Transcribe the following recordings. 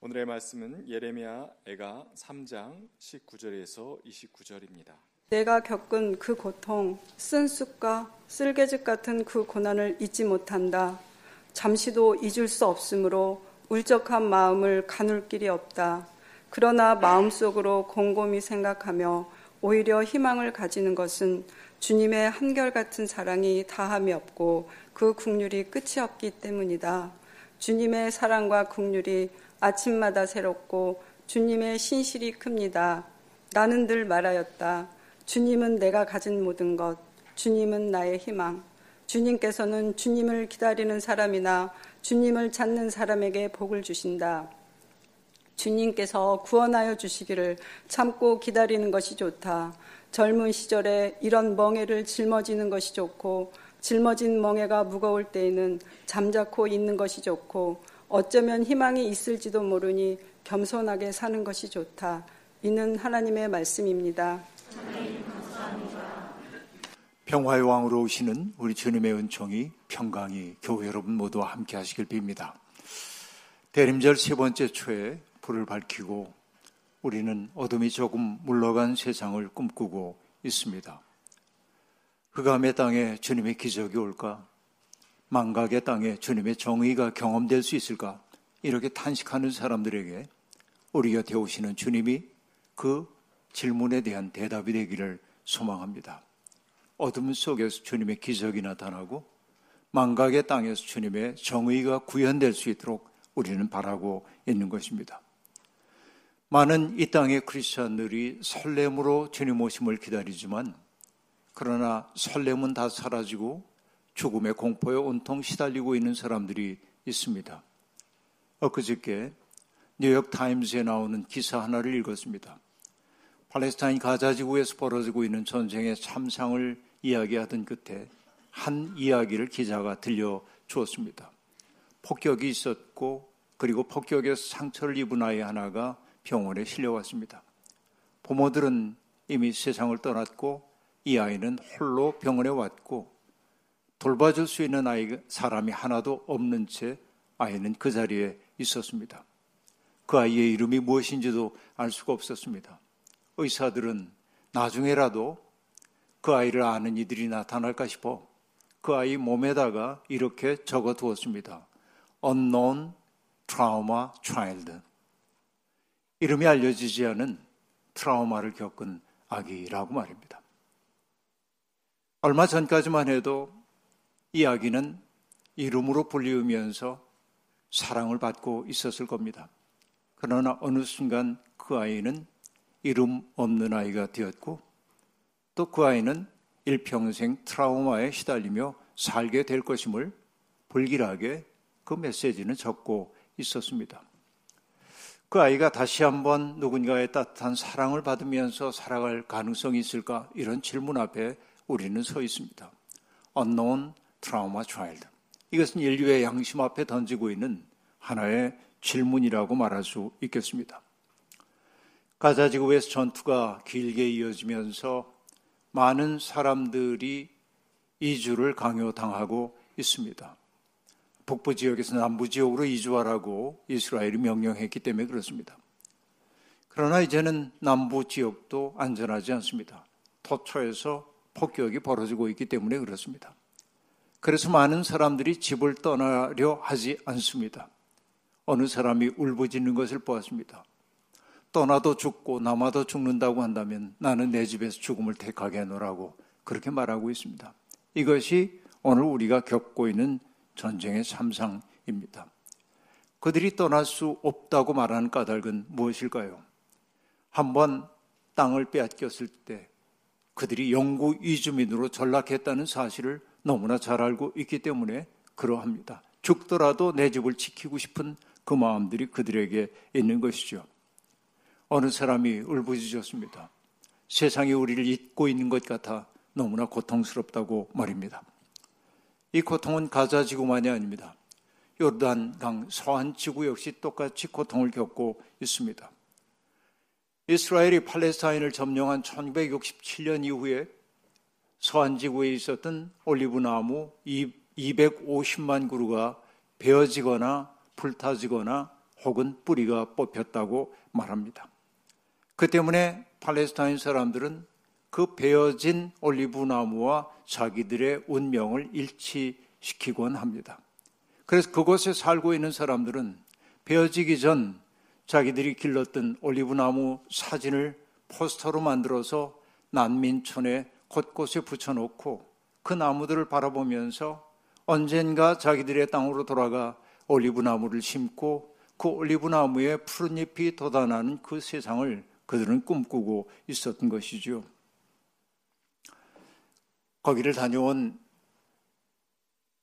오늘의 말씀은 예레미야 애가 3장 19절에서 29절입니다. 내가 겪은 그 고통, 쓴 쑥과 쓸개즙 같은 그 고난을 잊지 못한다. 잠시도 잊을 수 없으므로 울적한 마음을 가눌 길이 없다. 그러나 마음속으로 곰곰이 생각하며 오히려 희망을 가지는 것은 주님의 한결같은 사랑이 다함이 없고 그 국률이 끝이 없기 때문이다. 주님의 사랑과 국률이 아침마다 새롭고 주님의 신실이 큽니다. 나는 늘 말하였다. 주님은 내가 가진 모든 것, 주님은 나의 희망. 주님께서는 주님을 기다리는 사람이나 주님을 찾는 사람에게 복을 주신다. 주님께서 구원하여 주시기를 참고 기다리는 것이 좋다. 젊은 시절에 이런 멍해를 짊어지는 것이 좋고, 짊어진 멍해가 무거울 때에는 잠자코 있는 것이 좋고, 어쩌면 희망이 있을지도 모르니 겸손하게 사는 것이 좋다. 이는 하나님의 말씀입니다. 평화의 왕으로 오시는 우리 주님의 은총이 평강이 교회 여러분 모두와 함께 하시길 빕니다. 대림절 세 번째 초에 불을 밝히고 우리는 어둠이 조금 물러간 세상을 꿈꾸고 있습니다. 흑암의 땅에 주님의 기적이 올까? 망각의 땅에 주님의 정의가 경험될 수 있을까? 이렇게 탄식하는 사람들에게 우리 곁에 오시는 주님이 그 질문에 대한 대답이 되기를 소망합니다. 어둠 속에서 주님의 기적이 나타나고 망각의 땅에서 주님의 정의가 구현될 수 있도록 우리는 바라고 있는 것입니다. 많은 이 땅의 크리스천들이 설렘으로 주님 오심을 기다리지만 그러나 설렘은 다 사라지고 죽음의 공포에 온통 시달리고 있는 사람들이 있습니다. 엊그저께 뉴욕 타임즈에 나오는 기사 하나를 읽었습니다. 팔레스타인 가자 지구에서 벌어지고 있는 전쟁의 참상을 이야기하던 끝에 한 이야기를 기자가 들려 주었습니다. 폭격이 있었고 그리고 폭격에서 상처를 입은 아이 하나가 병원에 실려왔습니다. 부모들은 이미 세상을 떠났고 이 아이는 홀로 병원에 왔고 돌봐줄 수 있는 아이 사람이 하나도 없는 채 아이는 그 자리에 있었습니다. 그 아이의 이름이 무엇인지도 알 수가 없었습니다. 의사들은 나중에라도 그 아이를 아는 이들이 나타날까 싶어 그 아이 몸에다가 이렇게 적어 두었습니다. Unknown Trauma Child. 이름이 알려지지 않은 트라우마를 겪은 아기라고 말입니다. 얼마 전까지만 해도 이 아기는 이름으로 불리우면서 사랑을 받고 있었을 겁니다. 그러나 어느 순간 그 아이는 이름 없는 아이가 되었고 또 그 아이는 일평생 트라우마에 시달리며 살게 될 것임을 불길하게 그 메시지는 적고 있었습니다. 그 아이가 다시 한번 누군가의 따뜻한 사랑을 받으면서 살아갈 가능성이 있을까? 이런 질문 앞에 우리는 서 있습니다. unknown 트라우마 차일드. 이것은 인류의 양심 앞에 던지고 있는 하나의 질문이라고 말할 수 있겠습니다. 가자 지구에서 전투가 길게 이어지면서 많은 사람들이 이주를 강요당하고 있습니다. 북부 지역에서 남부 지역으로 이주하라고 이스라엘이 명령했기 때문에 그렇습니다. 그러나 이제는 남부 지역도 안전하지 않습니다. 터초에서 폭격이 벌어지고 있기 때문에 그렇습니다. 그래서 많은 사람들이 집을 떠나려 하지 않습니다. 어느 사람이 울부짖는 것을 보았습니다. 떠나도 죽고 남아도 죽는다고 한다면 나는 내 집에서 죽음을 택하게 하노라고 그렇게 말하고 있습니다. 이것이 오늘 우리가 겪고 있는 전쟁의 참상입니다. 그들이 떠날 수 없다고 말하는 까닭은 무엇일까요? 한번 땅을 빼앗겼을 때 그들이 영구 이주민으로 전락했다는 사실을 너무나 잘 알고 있기 때문에 그러합니다. 죽더라도 내 집을 지키고 싶은 그 마음들이 그들에게 있는 것이죠. 어느 사람이 울부짖었습니다. 세상이 우리를 잊고 있는 것 같아 너무나 고통스럽다고 말입니다. 이 고통은 가자 지구만이 아닙니다. 요르단강 서한 지구 역시 똑같이 고통을 겪고 있습니다. 이스라엘이 팔레스타인을 점령한 1967년 이후에 서한 지구에 있었던 올리브 나무 250만 그루가 베어지거나 불타지거나 혹은 뿌리가 뽑혔다고 말합니다. 그 때문에 팔레스타인 사람들은 그 베어진 올리브 나무와 자기들의 운명을 일치시키곤 합니다. 그래서 그곳에 살고 있는 사람들은 베어지기 전 자기들이 길렀던 올리브 나무 사진을 포스터로 만들어서 난민촌에 곳곳에 붙여놓고 그 나무들을 바라보면서 언젠가 자기들의 땅으로 돌아가 올리브 나무를 심고 그 올리브 나무에 푸른 잎이 돋아나는 그 세상을 그들은 꿈꾸고 있었던 것이죠. 거기를 다녀온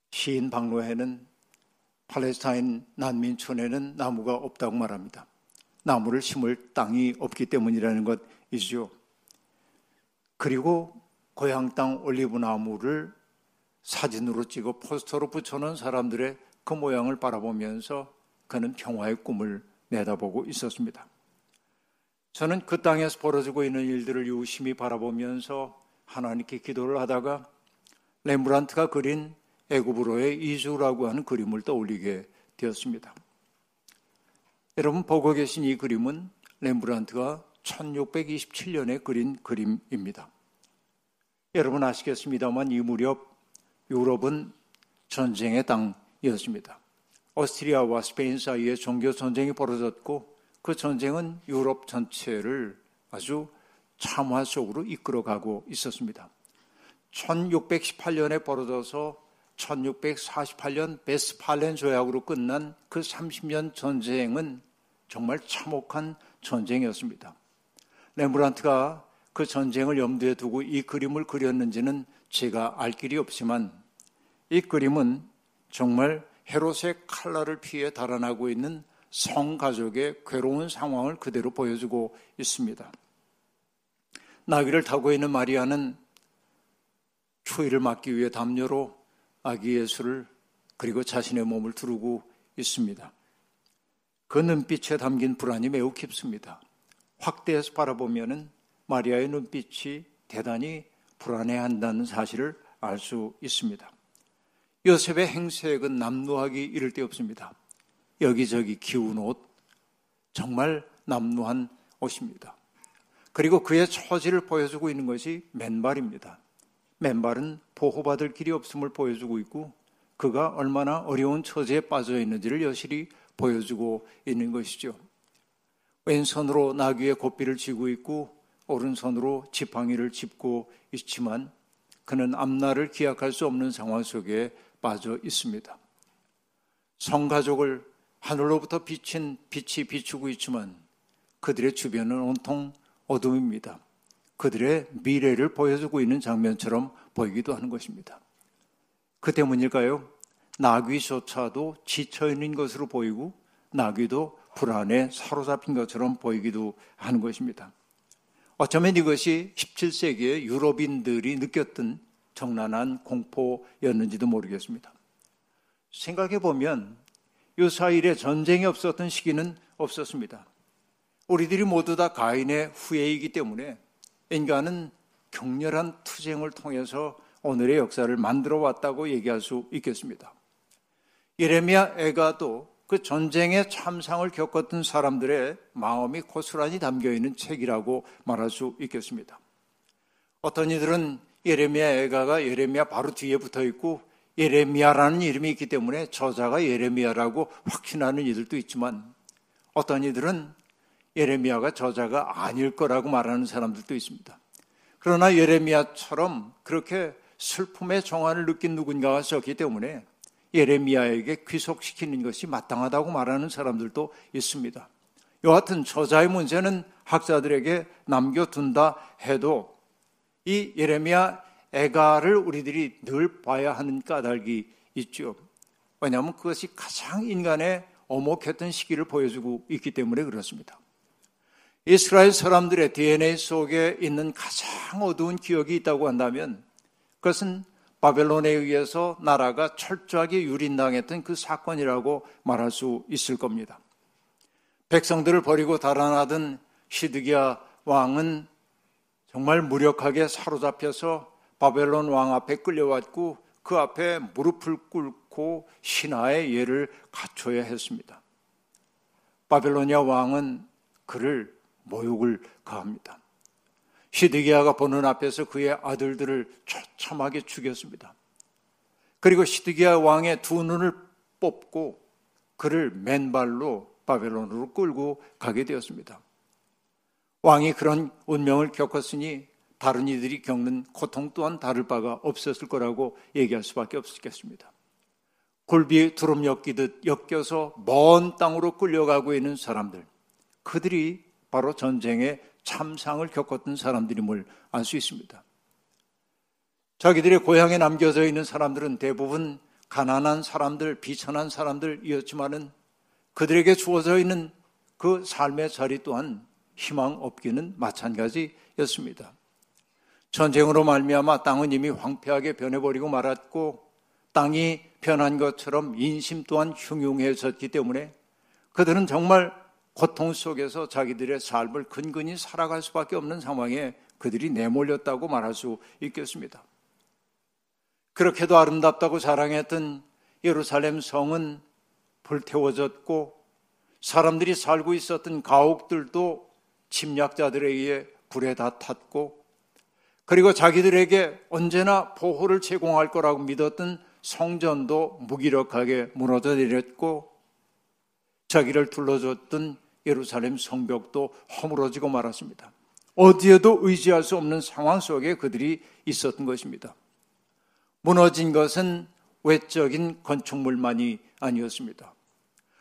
시인 박노해는 팔레스타인 난민촌에는 나무가 없다고 말합니다. 나무를 심을 땅이 없기 때문이라는 것이죠. 그리고 고향 땅 올리브 나무를 사진으로 찍어 포스터로 붙여놓은 사람들의 그 모양을 바라보면서 그는 평화의 꿈을 내다보고 있었습니다. 저는 그 땅에서 벌어지고 있는 일들을 유심히 바라보면서 하나님께 기도를 하다가 렘브란트가 그린 애굽으로의 이주라고 하는 그림을 떠올리게 되었습니다. 여러분 보고 계신 이 그림은 렘브란트가 1627년에 그린 그림입니다. 여러분 아시겠습니다만 이 무렵 유럽은 전쟁의 땅이었습니다. 오스트리아와 스페인 사이에 종교 전쟁이 벌어졌고 그 전쟁은 유럽 전체를 아주 참화 속으로 이끌어가고 있었습니다. 1618년에 벌어져서 1648년 베스팔렌 조약으로 끝난 그 30년 전쟁은 정말 참혹한 전쟁이었습니다. 레브란트가 그 전쟁을 염두에 두고 이 그림을 그렸는지는 제가 알 길이 없지만 이 그림은 정말 헤롯의 칼날을 피해 달아나고 있는 성 가족의 괴로운 상황을 그대로 보여주고 있습니다. 나귀를 타고 있는 마리아는 추위를 막기 위해 담요로 아기 예수를 그리고 자신의 몸을 두르고 있습니다. 그 눈빛에 담긴 불안이 매우 깊습니다. 확대해서 바라보면은 마리아의 눈빛이 대단히 불안해한다는 사실을 알 수 있습니다. 요셉의 행색은 남루하기 이를 데 없습니다. 여기저기 기운 옷, 정말 남루한 옷입니다. 그리고 그의 처지를 보여주고 있는 것이 맨발입니다. 맨발은 보호받을 길이 없음을 보여주고 있고 그가 얼마나 어려운 처지에 빠져 있는지를 여실히 보여주고 있는 것이죠. 왼손으로 나귀의 고삐를 쥐고 있고 오른손으로 지팡이를 짚고 있지만 그는 앞날을 기약할 수 없는 상황 속에 빠져 있습니다. 성가족을 하늘로부터 비친 빛이 비추고 있지만 그들의 주변은 온통 어둠입니다. 그들의 미래를 보여주고 있는 장면처럼 보이기도 하는 것입니다. 그 때문일까요? 나귀조차도 지쳐 있는 것으로 보이고 나귀도 불안에 사로잡힌 것처럼 보이기도 하는 것입니다. 어쩌면 이것이 17세기의 유럽인들이 느꼈던 정난한 공포였는지도 모르겠습니다. 생각해 보면 유사일에 전쟁이 없었던 시기는 없었습니다. 우리들이 모두 다 가인의 후예이기 때문에 인간은 격렬한 투쟁을 통해서 오늘의 역사를 만들어 왔다고 얘기할 수 있겠습니다. 예레미야 애가도 그 전쟁의 참상을 겪었던 사람들의 마음이 고스란히 담겨 있는 책이라고 말할 수 있겠습니다. 어떤 이들은 예레미야 애가가 예레미야 바로 뒤에 붙어 있고 예레미야라는 이름이 있기 때문에 저자가 예레미야라고 확신하는 이들도 있지만 어떤 이들은 예레미야가 저자가 아닐 거라고 말하는 사람들도 있습니다. 그러나 예레미야처럼 그렇게 슬픔의 정환을 느낀 누군가가 있었기 때문에 예레미야에게 귀속시키는 것이 마땅하다고 말하는 사람들도 있습니다. 여하튼 저자의 문제는 학자들에게 남겨둔다 해도 이 예레미야 애가를 우리들이 늘 봐야 하는 까닭이 있죠. 왜냐하면 그것이 가장 인간의 어목했던 시기를 보여주고 있기 때문에 그렇습니다. 이스라엘 사람들의 DNA 속에 있는 가장 어두운 기억이 있다고 한다면 그것은 바벨론에 의해서 나라가 철저하게 유린당했던 그 사건이라고 말할 수 있을 겁니다. 백성들을 버리고 달아나던 시드기야 왕은 정말 무력하게 사로잡혀서 바벨론 왕 앞에 끌려왔고 그 앞에 무릎을 꿇고 신하의 예를 갖춰야 했습니다. 바벨로니아 왕은 그를 모욕을 가합니다. 시드기야가 보는 앞에서 그의 아들들을 처참하게 죽였습니다. 그리고 시드기야 왕의 두 눈을 뽑고 그를 맨발로 바벨론으로 끌고 가게 되었습니다. 왕이 그런 운명을 겪었으니 다른 이들이 겪는 고통 또한 다를 바가 없었을 거라고 얘기할 수밖에 없겠습니다. 굴비 두름 엮이듯 엮여서 먼 땅으로 끌려가고 있는 사람들, 그들이 바로 전쟁의 참상을 겪었던 사람들임을 알 수 있습니다. 자기들의 고향에 남겨져 있는 사람들은 대부분 가난한 사람들, 비천한 사람들이었지만은 그들에게 주어져 있는 그 삶의 자리 또한 희망 없기는 마찬가지였습니다. 전쟁으로 말미암아 땅은 이미 황폐하게 변해버리고 말았고 땅이 변한 것처럼 인심 또한 흉흉해졌기 때문에 그들은 정말 고통 속에서 자기들의 삶을 근근히 살아갈 수밖에 없는 상황에 그들이 내몰렸다고 말할 수 있겠습니다. 그렇게도 아름답다고 자랑했던 예루살렘 성은 불태워졌고 사람들이 살고 있었던 가옥들도 침략자들에 의해 불에 다 탔고 그리고 자기들에게 언제나 보호를 제공할 거라고 믿었던 성전도 무기력하게 무너져 내렸고 자기를 둘러줬던 예루살렘 성벽도 허물어지고 말았습니다. 어디에도 의지할 수 없는 상황 속에 그들이 있었던 것입니다. 무너진 것은 외적인 건축물만이 아니었습니다.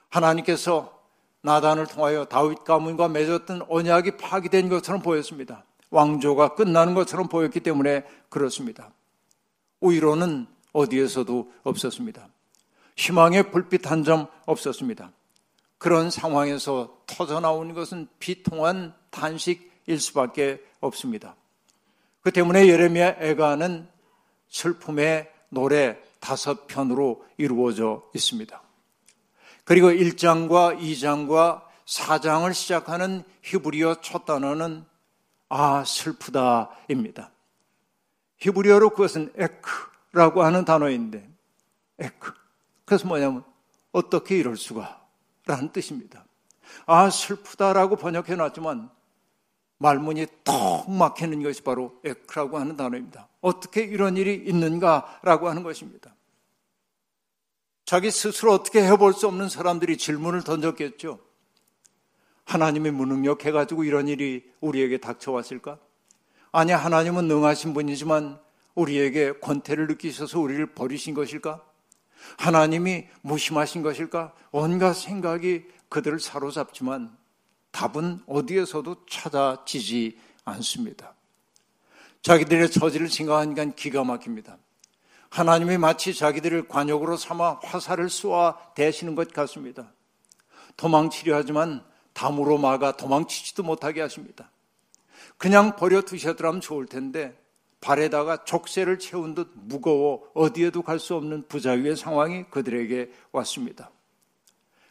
하나님께서 나단을 통하여 다윗 가문과 맺었던 언약이 파기된 것처럼 보였습니다. 왕조가 끝나는 것처럼 보였기 때문에 그렇습니다. 위로는 어디에서도 없었습니다. 희망의 불빛 한 점 없었습니다. 그런 상황에서 터져나오는 것은 비통한 탄식일 수밖에 없습니다. 그 때문에 예레미야 애가는 슬픔의 노래 다섯 편으로 이루어져 있습니다. 그리고 1장과 2장과 4장을 시작하는 히브리어 첫 단어는 아 슬프다입니다. 히브리어로 그것은 에크라고 하는 단어인데 에크. 그래서 뭐냐면 어떻게 이럴 수가 라는 뜻입니다. 아 슬프다라고 번역해 놨지만 말문이 턱 막히는 것이 바로 에크라고 하는 단어입니다. 어떻게 이런 일이 있는가라고 하는 것입니다. 자기 스스로 어떻게 해볼 수 없는 사람들이 질문을 던졌겠죠. 하나님의 무능력해가지고 이런 일이 우리에게 닥쳐왔을까? 아니, 하나님은 능하신 분이지만 우리에게 권태를 느끼셔서 우리를 버리신 것일까? 하나님이 무심하신 것일까? 온갖 생각이 그들을 사로잡지만 답은 어디에서도 찾아지지 않습니다. 자기들의 처지를 생각하니까 기가 막힙니다. 하나님이 마치 자기들을 관역으로 삼아 화살을 쏘아 대시는 것 같습니다. 도망치려 하지만 담으로 막아 도망치지도 못하게 하십니다. 그냥 버려 두셨더라면 좋을 텐데 발에다가 족쇄를 채운 듯 무거워 어디에도 갈 수 없는 부자유의 상황이 그들에게 왔습니다.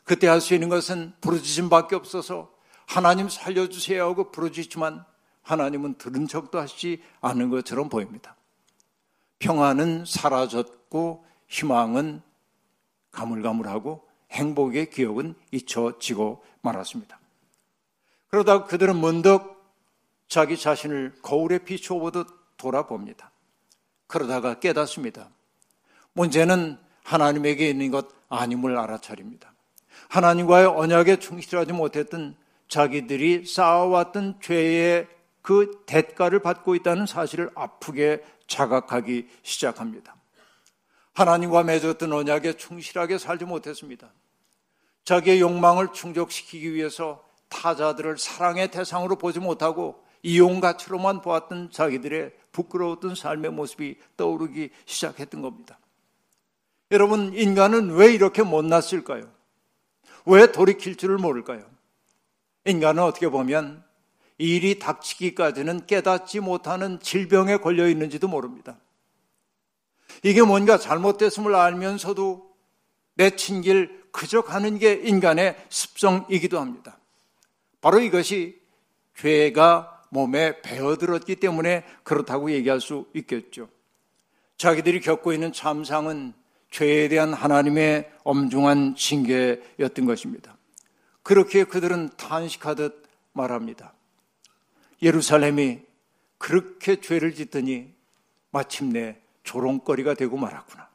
그때 할 수 있는 것은 부르짖음밖에 없어서 하나님 살려주세요 하고 부르짖지만 하나님은 들은 척도 하시지 않은 것처럼 보입니다. 평화는 사라졌고 희망은 가물가물하고 행복의 기억은 잊혀지고 말았습니다. 그러다 그들은 문득 자기 자신을 거울에 비추어 보듯 돌아봅니다. 그러다가 깨닫습니다. 문제는 하나님에게 있는 것 아님을 알아차립니다. 하나님과의 언약에 충실하지 못했던 자기들이 쌓아왔던 죄의 그 대가를 받고 있다는 사실을 아프게 자각하기 시작합니다. 하나님과 맺었던 언약에 충실하게 살지 못했습니다. 자기의 욕망을 충족시키기 위해서 타자들을 사랑의 대상으로 보지 못하고 이용 가치로만 보았던 자기들의 부끄러웠던 삶의 모습이 떠오르기 시작했던 겁니다. 여러분, 인간은 왜 이렇게 못났을까요? 왜 돌이킬 줄을 모를까요? 인간은 어떻게 보면 일이 닥치기까지는 깨닫지 못하는 질병에 걸려 있는지도 모릅니다. 이게 뭔가 잘못됐음을 알면서도 내친 길 그저 가는 게 인간의 습성이기도 합니다. 바로 이것이 죄가 몸에 배어들었기 때문에 그렇다고 얘기할 수 있겠죠. 자기들이 겪고 있는 참상은 죄에 대한 하나님의 엄중한 징계였던 것입니다. 그렇게 그들은 탄식하듯 말합니다. 예루살렘이 그렇게 죄를 짓더니 마침내 조롱거리가 되고 말았구나.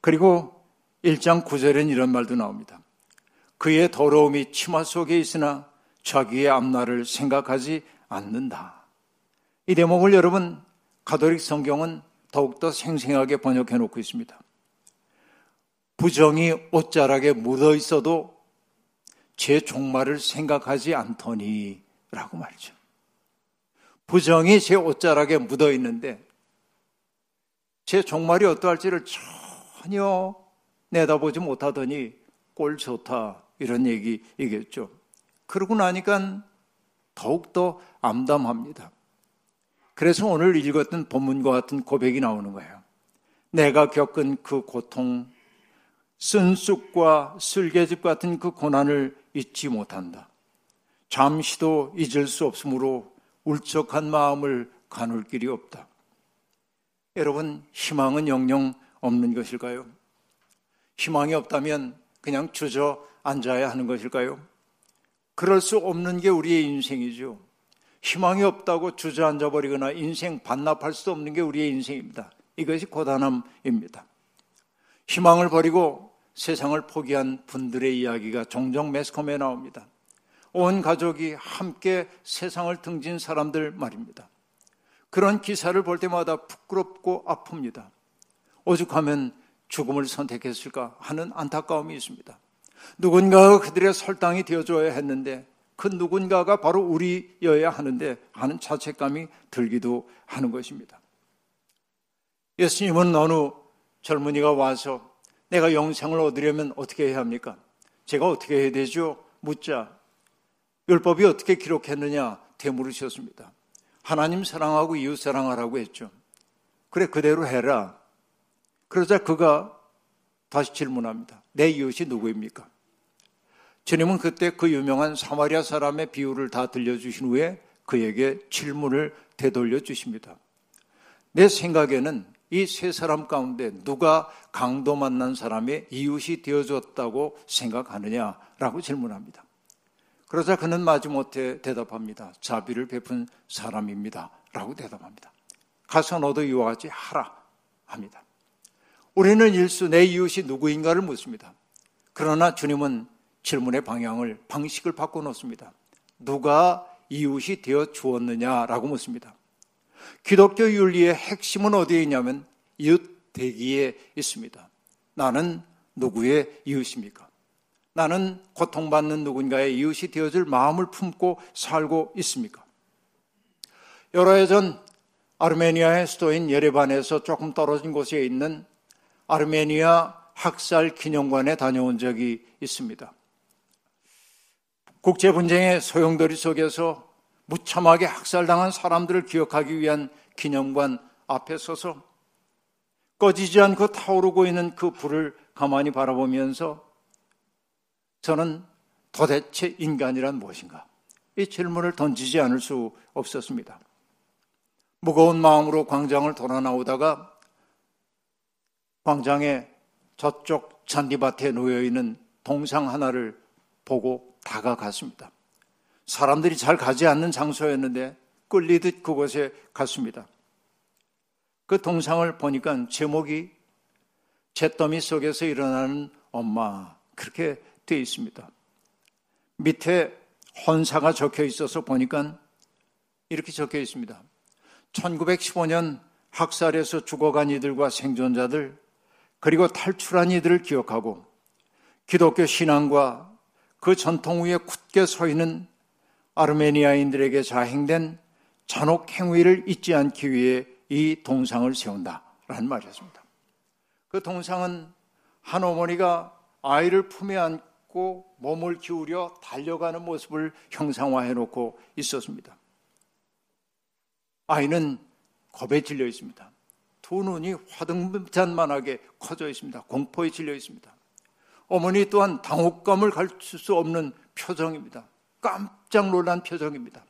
그리고 1장 9절엔 이런 말도 나옵니다. 그의 더러움이 치마 속에 있으나 자기의 앞날을 생각하지 않는다. 이 대목을 여러분 가톨릭 성경은 더욱더 생생하게 번역해 놓고 있습니다. 부정이 옷자락에 묻어 있어도 제 종말을 생각하지 않더니 라고 말이죠. 부정이 제 옷자락에 묻어 있는데 제 종말이 어떠할지를 전혀 내다보지 못하더니 꼴 좋다 이런 얘기이겠죠. 그러고 나니까 더욱더 암담합니다. 그래서 오늘 읽었던 본문과 같은 고백이 나오는 거예요. 내가 겪은 그 고통, 쓴쑥과 쓸개즙 같은 그 고난을 잊지 못한다. 잠시도 잊을 수 없으므로 울적한 마음을 가눌 길이 없다. 여러분, 희망은 영영 없는 것일까요? 희망이 없다면 그냥 주저 앉아야 하는 것일까요? 그럴 수 없는 게 우리의 인생이죠. 희망이 없다고 주저앉아 버리거나 인생 반납할 수 없는 게 우리의 인생입니다. 이것이 고단함입니다. 희망을 버리고 세상을 포기한 분들의 이야기가 종종 매스컴에 나옵니다. 온 가족이 함께 세상을 등진 사람들 말입니다. 그런 기사를 볼 때마다 부끄럽고 아픕니다. 오죽하면 죽음을 선택했을까 하는 안타까움이 있습니다. 누군가가 그들의 설당이 되어줘야 했는데 그 누군가가 바로 우리여야 하는데 하는 자책감이 들기도 하는 것입니다. 예수님은 어느 젊은이가 와서 내가 영생을 얻으려면 어떻게 해야 합니까? 제가 어떻게 해야 되죠? 묻자. 율법이 어떻게 기록했느냐? 되물으셨습니다. 하나님 사랑하고 이웃 사랑하라고 했죠. 그래, 그대로 해라. 그러자 그가 다시 질문합니다. 내 이웃이 누구입니까? 주님은 그때 그 유명한 사마리아 사람의 비유를 다 들려주신 후에 그에게 질문을 되돌려 주십니다. 내 생각에는 이 세 사람 가운데 누가 강도 만난 사람의 이웃이 되어줬다고 생각하느냐라고 질문합니다. 그러자 그는 마지못해 대답합니다. 자비를 베푼 사람입니다. 라고 대답합니다. 가서 너도 이와 같이 하라 합니다. 우리는 일수 내 이웃이 누구인가를 묻습니다. 그러나 주님은 질문의 방향을, 방식을 바꿔놓습니다. 누가 이웃이 되어 주었느냐라고 묻습니다. 기독교 윤리의 핵심은 어디에 있냐면 이웃 대기에 있습니다. 나는 누구의 이웃입니까? 나는 고통받는 누군가의 이웃이 되어줄 마음을 품고 살고 있습니까? 여러 해 전 아르메니아의 수도인 예레반에서 조금 떨어진 곳에 있는 아르메니아 학살 기념관에 다녀온 적이 있습니다. 국제 분쟁의 소용돌이 속에서 무참하게 학살당한 사람들을 기억하기 위한 기념관 앞에 서서 꺼지지 않고 타오르고 있는 그 불을 가만히 바라보면서 저는 도대체 인간이란 무엇인가? 이 질문을 던지지 않을 수 없었습니다. 무거운 마음으로 광장을 돌아 나오다가 광장에 저쪽 잔디밭에 놓여 있는 동상 하나를 보고 다가갔습니다. 사람들이 잘 가지 않는 장소였는데 끌리듯 그곳에 갔습니다. 그 동상을 보니까 제목이 잿더미 속에서 일어나는 엄마 그렇게 되어 있습니다. 밑에 헌사가 적혀 있어서 보니까 이렇게 적혀 있습니다. 1915년 학살에서 죽어간 이들과 생존자들 그리고 탈출한 이들을 기억하고 기독교 신앙과 그 전통 위에 굳게 서 있는 아르메니아인들에게 자행된 잔혹 행위를 잊지 않기 위해 이 동상을 세운다라는 말이었습니다. 그 동상은 한 어머니가 아이를 품에 안고 몸을 기울여 달려가는 모습을 형상화해 놓고 있었습니다. 아이는 겁에 질려 있습니다. 두 눈이 화등잔만하게 커져 있습니다. 공포에 질려 있습니다. 어머니 또한 당혹감을 감출 수 없는 표정입니다. 깜짝 놀란 표정입니다.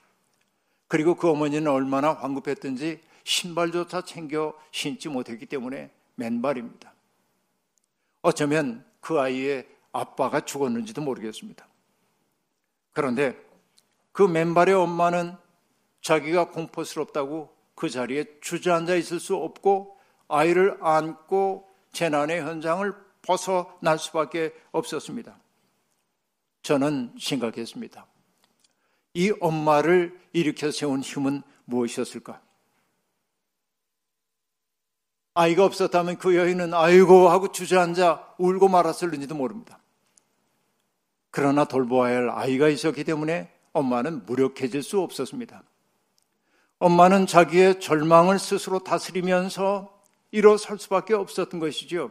그리고 그 어머니는 얼마나 황급했든지 신발조차 챙겨 신지 못했기 때문에 맨발입니다. 어쩌면 그 아이의 아빠가 죽었는지도 모르겠습니다. 그런데 그 맨발의 엄마는 자기가 공포스럽다고 그 자리에 주저앉아 있을 수 없고 아이를 안고 재난의 현장을 벗어날 수밖에 없었습니다. 저는 생각했습니다. 이 엄마를 일으켜 세운 힘은 무엇이었을까? 아이가 없었다면 그 여인은 아이고 하고 주저앉아 울고 말았을는지도 모릅니다. 그러나 돌보아야 할 아이가 있었기 때문에 엄마는 무력해질 수 없었습니다. 엄마는 자기의 절망을 스스로 다스리면서 일어설 수밖에 없었던 것이죠.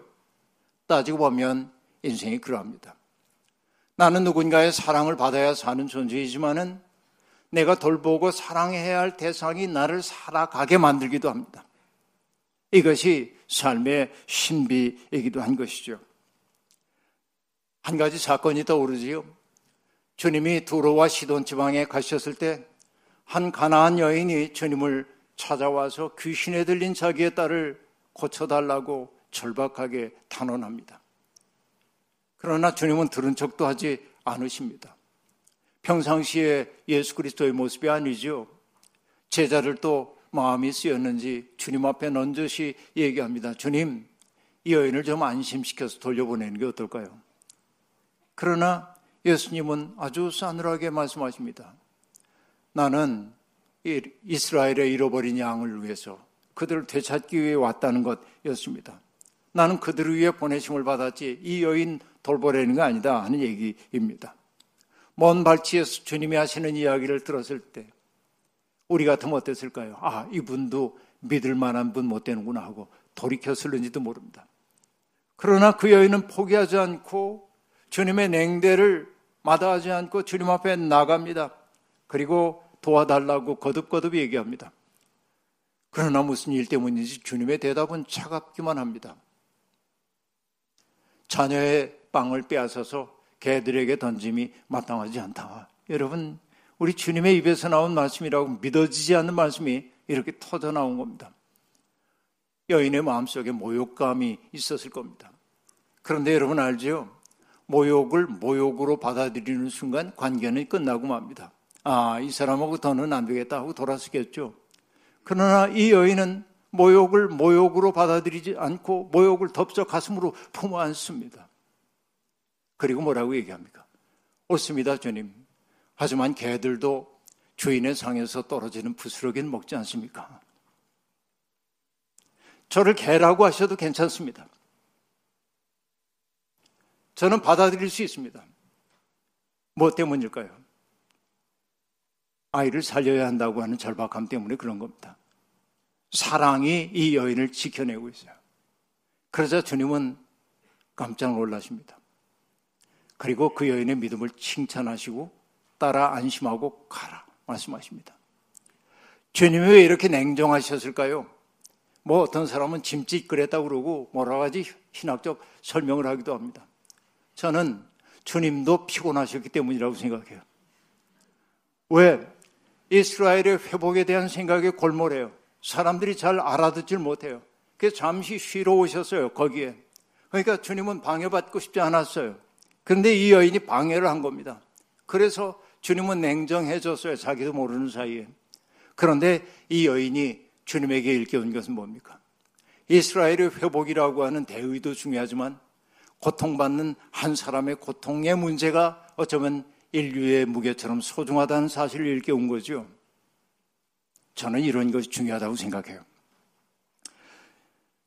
따지고 보면 인생이 그러합니다. 나는 누군가의 사랑을 받아야 사는 존재이지만은 내가 돌보고 사랑해야 할 대상이 나를 살아가게 만들기도 합니다. 이것이 삶의 신비이기도 한 것이죠. 한 가지 사건이 떠오르지요. 주님이 두로와 시돈 지방에 가셨을 때 한 가나안 여인이 주님을 찾아와서 귀신에 들린 자기의 딸을 고쳐달라고 절박하게 단언합니다. 그러나 주님은 들은 척도 하지 않으십니다. 평상시에 예수 그리스도의 모습이 아니죠. 제자를 또 마음이 쓰였는지 주님 앞에 넌저시 얘기합니다. 주님, 이 여인을 좀 안심시켜서 돌려보내는 게 어떨까요? 그러나 예수님은 아주 싸늘하게 말씀하십니다. 나는 이스라엘의 잃어버린 양을 위해서 그들을 되찾기 위해 왔다는 것이었습니다. 나는 그들을 위해 보내심을 받았지 이 여인 돌보려는 거 아니다 하는 얘기입니다. 먼 발치에서 주님이 하시는 이야기를 들었을 때 우리 같으면 어땠을까요? 아, 이분도 믿을 만한 분 못 되는구나 하고 돌이켰을는지도 모릅니다. 그러나 그 여인은 포기하지 않고 주님의 냉대를 마다하지 않고 주님 앞에 나갑니다. 그리고 도와달라고 거듭거듭 얘기합니다. 그러나 무슨 일 때문인지 주님의 대답은 차갑기만 합니다. 자녀의 빵을 빼앗아서 개들에게 던짐이 마땅하지 않다. 여러분, 우리 주님의 입에서 나온 말씀이라고 믿어지지 않는 말씀이 이렇게 터져 나온 겁니다. 여인의 마음속에 모욕감이 있었을 겁니다. 그런데 여러분 알죠? 모욕을 모욕으로 받아들이는 순간 관계는 끝나고 맙니다. 아, 이 사람하고 더는 안 되겠다 하고 돌아서겠죠. 그러나 이 여인은 모욕을 모욕으로 받아들이지 않고 모욕을 덥석 가슴으로 품어 안습니다. 그리고 뭐라고 얘기합니까? 옳습니다, 주님. 하지만 개들도 주인의 상에서 떨어지는 부스러기는 먹지 않습니까? 저를 개라고 하셔도 괜찮습니다. 저는 받아들일 수 있습니다. 뭐 때문일까요? 아이를 살려야 한다고 하는 절박함 때문에 그런 겁니다. 사랑이 이 여인을 지켜내고 있어요. 그러자 주님은 깜짝 놀라십니다. 그리고 그 여인의 믿음을 칭찬하시고 따라 안심하고 가라 말씀하십니다. 주님이 왜 이렇게 냉정하셨을까요? 뭐 어떤 사람은 짐짓 그랬다 그러고 뭐라 가지 신학적 설명을 하기도 합니다. 저는 주님도 피곤하셨기 때문이라고 생각해요. 왜? 이스라엘의 회복에 대한 생각에 골몰해요. 사람들이 잘 알아듣질 못해요. 그래서 잠시 쉬러 오셨어요, 거기에. 그러니까 주님은 방해받고 싶지 않았어요. 그런데 이 여인이 방해를 한 겁니다. 그래서 주님은 냉정해졌어요. 자기도 모르는 사이에. 그런데 이 여인이 주님에게 일깨운 것은 뭡니까? 이스라엘의 회복이라고 하는 대의도 중요하지만 고통받는 한 사람의 고통의 문제가 어쩌면 인류의 무게처럼 소중하다는 사실을 일깨운 거죠. 저는 이런 것이 중요하다고 생각해요.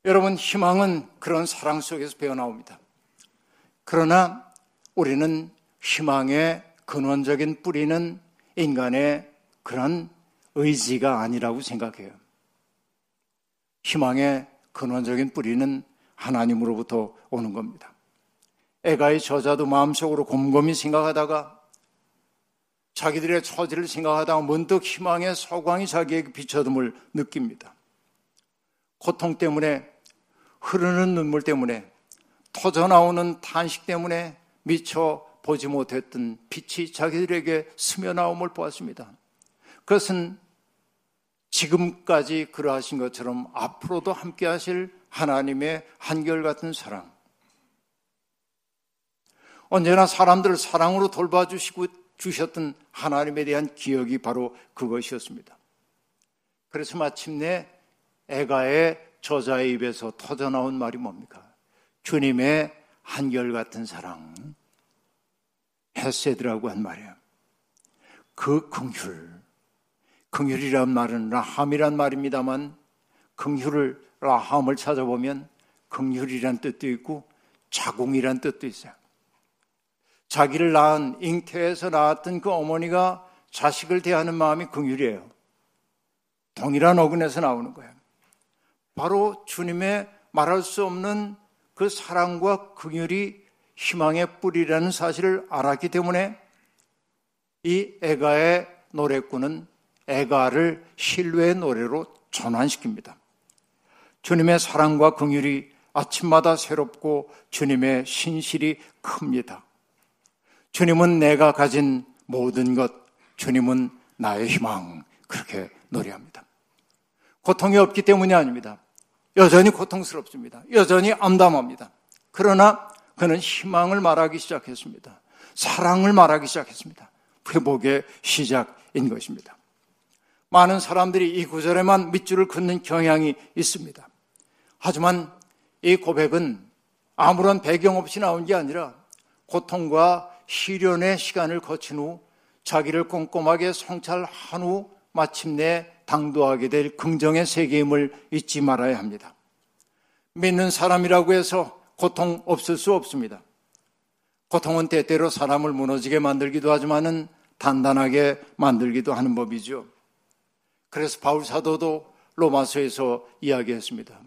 여러분, 희망은 그런 사랑 속에서 배어나옵니다. 그러나 우리는 희망의 근원적인 뿌리는 인간의 그런 의지가 아니라고 생각해요. 희망의 근원적인 뿌리는 하나님으로부터 오는 겁니다. 애가의 저자도 마음속으로 곰곰이 생각하다가 자기들의 처지를 생각하다가 문득 희망의 서광이 자기에게 비춰둠을 느낍니다. 고통 때문에 흐르는 눈물 때문에 터져 나오는 탄식 때문에 미처 보지 못했던 빛이 자기들에게 스며나옴을 보았습니다. 그것은 지금까지 그러하신 것처럼 앞으로도 함께 하실 하나님의 한결같은 사랑. 언제나 사람들을 사랑으로 돌봐주시고 주셨던 하나님에 대한 기억이 바로 그것이었습니다. 그래서 마침내 애가의 저자의 입에서 터져나온 말이 뭡니까? 주님의 한결같은 사랑, 헤세드라고 한 말이에요. 그 긍휼, 긍휼이란 말은 라함이란 말입니다만 긍휼을 라함을 찾아보면 긍휼이란 뜻도 있고 자궁이란 뜻도 있어요. 자기를 낳은 잉태에서 낳았던 그 어머니가 자식을 대하는 마음이 긍휼이에요. 동일한 어근에서 나오는 거예요. 바로 주님의 말할 수 없는 그 사랑과 긍휼이 희망의 뿌리라는 사실을 알았기 때문에 이 애가의 노래꾼은 애가를 신뢰의 노래로 전환시킵니다. 주님의 사랑과 긍휼이 아침마다 새롭고 주님의 신실이 큽니다. 주님은 내가 가진 모든 것, 주님은 나의 희망, 그렇게 노래합니다. 고통이 없기 때문이 아닙니다. 여전히 고통스럽습니다. 여전히 암담합니다. 그러나 그는 희망을 말하기 시작했습니다. 사랑을 말하기 시작했습니다. 회복의 시작인 것입니다. 많은 사람들이 이 구절에만 밑줄을 긋는 경향이 있습니다. 하지만 이 고백은 아무런 배경 없이 나온 게 아니라 고통과 시련의 시간을 거친 후 자기를 꼼꼼하게 성찰한 후 마침내 당도하게 될 긍정의 세계임을 잊지 말아야 합니다. 믿는 사람이라고 해서 고통 없을 수 없습니다. 고통은 때때로 사람을 무너지게 만들기도 하지만은 단단하게 만들기도 하는 법이죠. 그래서 바울 사도도 로마서에서 이야기했습니다.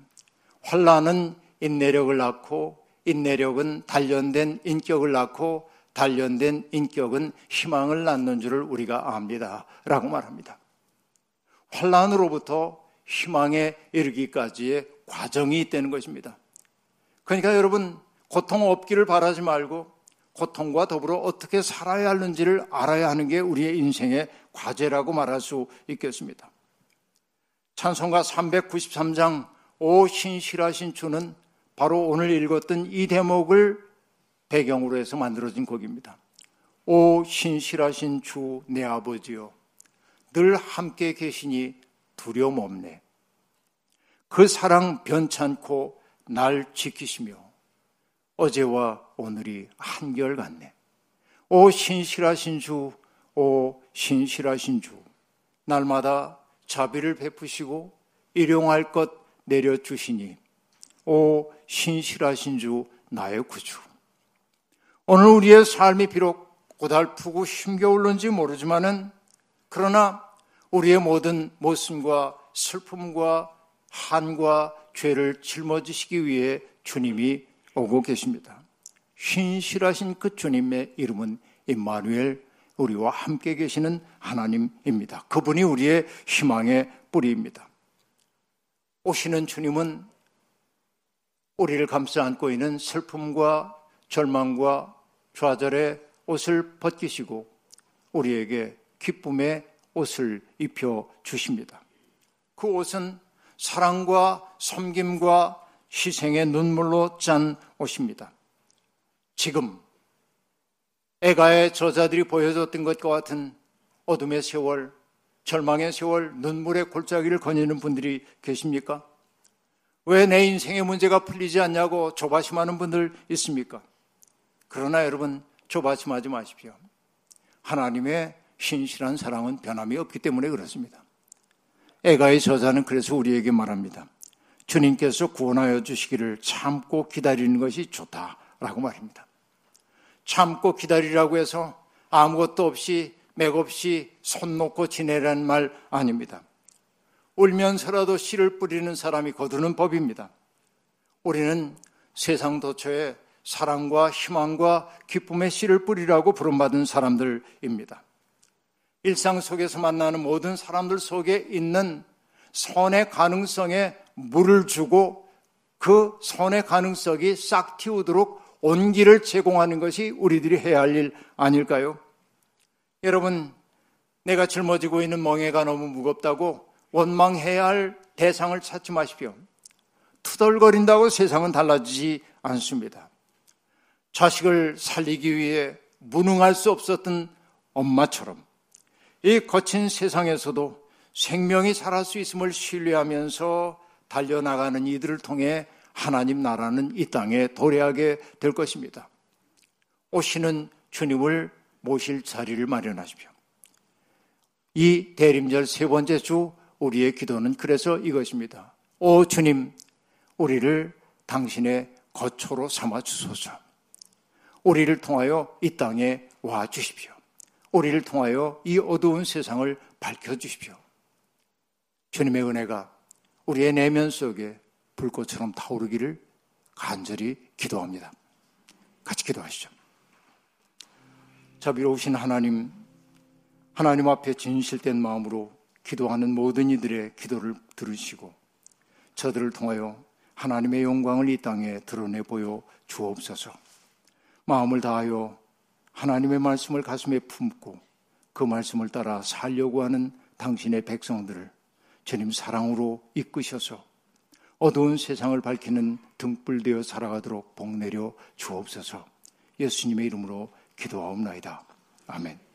환란은 인내력을 낳고 인내력은 단련된 인격을 낳고 단련된 인격은 희망을 낳는 줄을 우리가 압니다. 라고 말합니다. 환란으로부터 희망에 이르기까지의 과정이 있다는 것입니다. 그러니까 여러분 고통 없기를 바라지 말고 고통과 더불어 어떻게 살아야 하는지를 알아야 하는 게 우리의 인생의 과제라고 말할 수 있겠습니다. 찬송가 393장 오 신실하신 주는 바로 오늘 읽었던 이 대목을 배경으로 해서 만들어진 곡입니다. 오 신실하신 주 내 아버지요 늘 함께 계시니 두려움 없네. 그 사랑 변찮고 날 지키시며 어제와 오늘이 한결같네. 오 신실하신 주, 오 신실하신 주, 날마다 자비를 베푸시고 일용할 것 내려주시니 오 신실하신 주 나의 구주. 오늘 우리의 삶이 비록 고달프고 힘겨울는지 모르지만은 그러나 우리의 모든 모습과 슬픔과 한과 죄를 짊어지시기 위해 주님이 오고 계십니다. 신실하신 그 주님의 이름은 임마누엘 우리와 함께 계시는 하나님입니다. 그분이 우리의 희망의 뿌리입니다. 오시는 주님은 우리를 감싸 안고 있는 슬픔과 절망과 좌절의 옷을 벗기시고 우리에게 기쁨의 옷을 입혀 주십니다. 그 옷은 사랑과 섬김과 희생의 눈물로 짠 옷입니다. 지금 애가의 저자들이 보여줬던 것과 같은 어둠의 세월, 절망의 세월, 눈물의 골짜기를 거니는 분들이 계십니까? 왜 내 인생의 문제가 풀리지 않냐고 조바심하는 분들 있습니까? 그러나 여러분 조바심하지 마십시오. 하나님의 신실한 사랑은 변함이 없기 때문에 그렇습니다. 애가의 저자는 그래서 우리에게 말합니다. 주님께서 구원하여 주시기를 참고 기다리는 것이 좋다라고 말입니다. 참고 기다리라고 해서 아무것도 없이 맥없이 손 놓고 지내라는 말 아닙니다. 울면서라도 씨를 뿌리는 사람이 거두는 법입니다. 우리는 세상 도처에 사랑과 희망과 기쁨의 씨를 뿌리라고 부름받은 사람들입니다. 일상 속에서 만나는 모든 사람들 속에 있는 선의 가능성에 물을 주고 그 선의 가능성이 싹 틔우도록 온기를 제공하는 것이 우리들이 해야 할 일 아닐까요? 여러분, 내가 짊어지고 있는 멍해가 너무 무겁다고 원망해야 할 대상을 찾지 마십시오. 투덜거린다고 세상은 달라지지 않습니다. 자식을 살리기 위해 무능할 수 없었던 엄마처럼 이 거친 세상에서도 생명이 살할 수 있음을 신뢰하면서 달려나가는 이들을 통해 하나님 나라는 이 땅에 도래하게 될 것입니다. 오시는 주님을 모실 자리를 마련하십시오. 이 대림절 세 번째 주 우리의 기도는 그래서 이것입니다. 오 주님, 우리를 당신의 거처로 삼아 주소서. 우리를 통하여 이 땅에 와 주십시오. 우리를 통하여 이 어두운 세상을 밝혀 주십시오. 주님의 은혜가 우리의 내면 속에 불꽃처럼 타오르기를 간절히 기도합니다. 같이 기도하시죠. 자비로우신 하나님, 하나님 앞에 진실된 마음으로 기도하는 모든 이들의 기도를 들으시고 저들을 통하여 하나님의 영광을 이 땅에 드러내 보여 주옵소서. 마음을 다하여 하나님의 말씀을 가슴에 품고 그 말씀을 따라 살려고 하는 당신의 백성들을 주님 사랑으로 이끄셔서 어두운 세상을 밝히는 등불 되어 살아가도록 복내려 주옵소서. 예수님의 이름으로 기도하옵나이다. 아멘.